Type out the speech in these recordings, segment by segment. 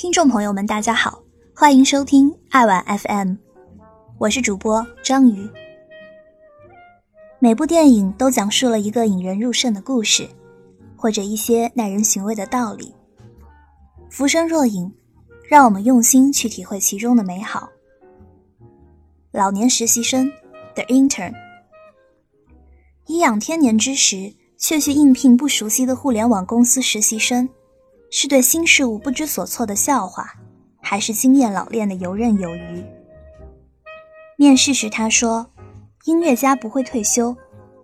听众朋友们，大家好，欢迎收听爱晚 FM，我是主播章鱼。每部电影都讲述了一个引人入胜的故事，或者一些耐人寻味的道理。浮生若影，让我们用心去体会其中的美好。老年实习生，The Intern，颐养天年之时，却去应聘不熟悉的互联网公司实习生。是对新事物不知所措的笑话，还是经验老练的游刃有余？面试时他说：“音乐家不会退休，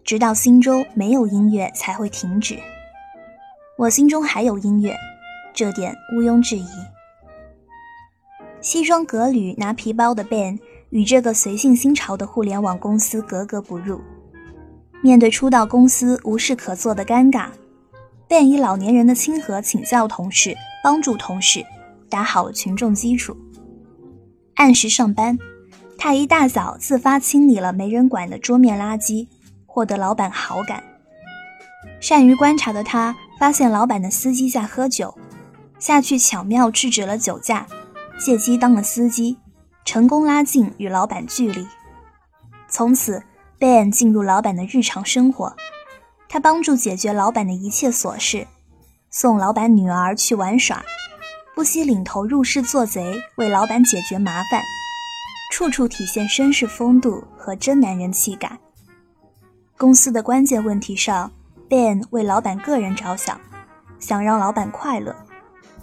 直到心中没有音乐才会停止。”我心中还有音乐，这点毋庸置疑。西装革履拿皮包的 Ben 与这个随性新潮的互联网公司格格不入，面对初到公司无事可做的尴尬。便以老年人的亲和请教同事，帮助同事，打好群众基础。按时上班，他一大早自发清理了没人管的桌面垃圾，获得老板好感。善于观察的他，发现老板的司机在喝酒，下去巧妙制止了酒驾，借机当了司机，成功拉近与老板距离。从此，Ben 进入老板的日常生活。他帮助解决老板的一切琐事，送老板女儿去玩耍，不惜领头入室做贼，为老板解决麻烦，处处体现绅士风度和真男人气概。公司的关键问题上，Ben 为老板个人着想，想让老板快乐，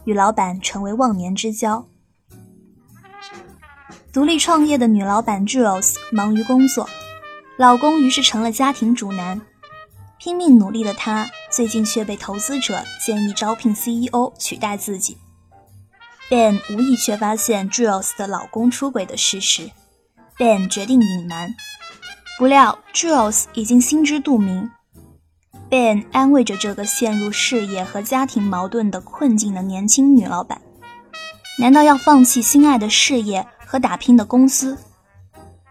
与老板成为忘年之交。独立创业的女老板 Jules 忙于工作，老公于是成了家庭主男。拼命努力的他，最近却被投资者建议招聘 CEO 取代自己。Ben 无意却发现 Jules 的老公出轨的事实，Ben 决定隐瞒。不料 Jules 已经心知肚明。Ben 安慰着这个陷入事业和家庭矛盾的困境的年轻女老板：“难道要放弃心爱的事业和打拼的公司？”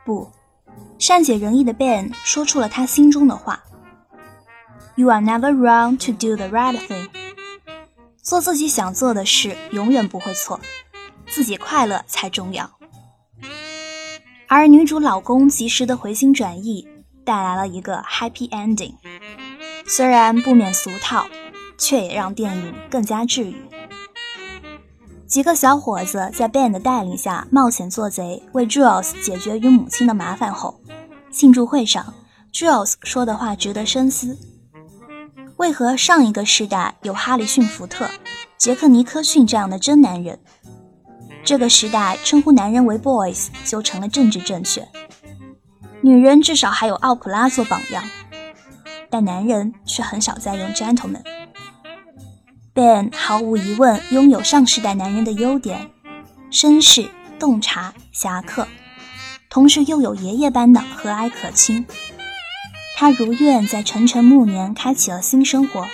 不，善解人意的 Ben 说出了他心中的话。You are never wrong to do the right thing。做自己想做的事，永远不会错。自己快乐才重要。而女主老公及时的回心转意，带来了一个 happy ending。虽然不免俗套，却也让电影更加治愈。几个小伙子在 Ben 的带领下冒险做贼，为 Jules 解决与母亲的麻烦后，庆祝会上，Jules 说的话值得深思。为何上一个时代有哈里逊·福特、杰克·尼克逊这样的真男人，这个时代称呼男人为 boys 就成了政治正确？女人至少还有奥普拉做榜样，但男人却很少再用 gentleman。Ben 毫无疑问拥有上世代男人的优点：绅士、洞察、侠客，同时又有爷爷般的和蔼可亲。他如愿在晨晨暮年开启了新生活，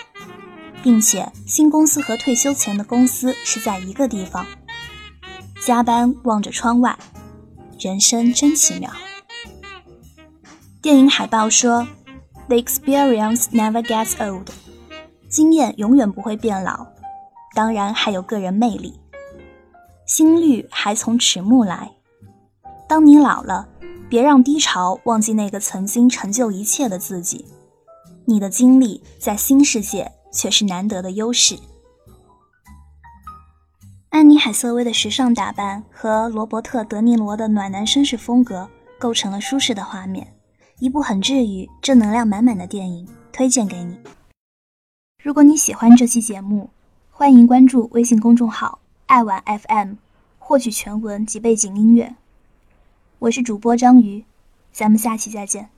并且新公司和退休前的公司是在一个地方。加班望着窗外，人生真奇妙。电影海报说：“The experience never gets old。”经验永远不会变老，当然还有个人魅力。心率还从迟暮来。当你老了。别让低潮忘记那个曾经成就一切的自己。你的经历在新世界却是难得的优势。安妮·海瑟薇的时尚打扮和罗伯特·德尼罗的暖男绅士风格构成了舒适的画面，一部很治愈、正能量满满的电影，推荐给你。如果你喜欢这期节目，欢迎关注微信公众号“爱玩 FM”，获取全文及背景音乐。我是主播章鱼，咱们下期再见。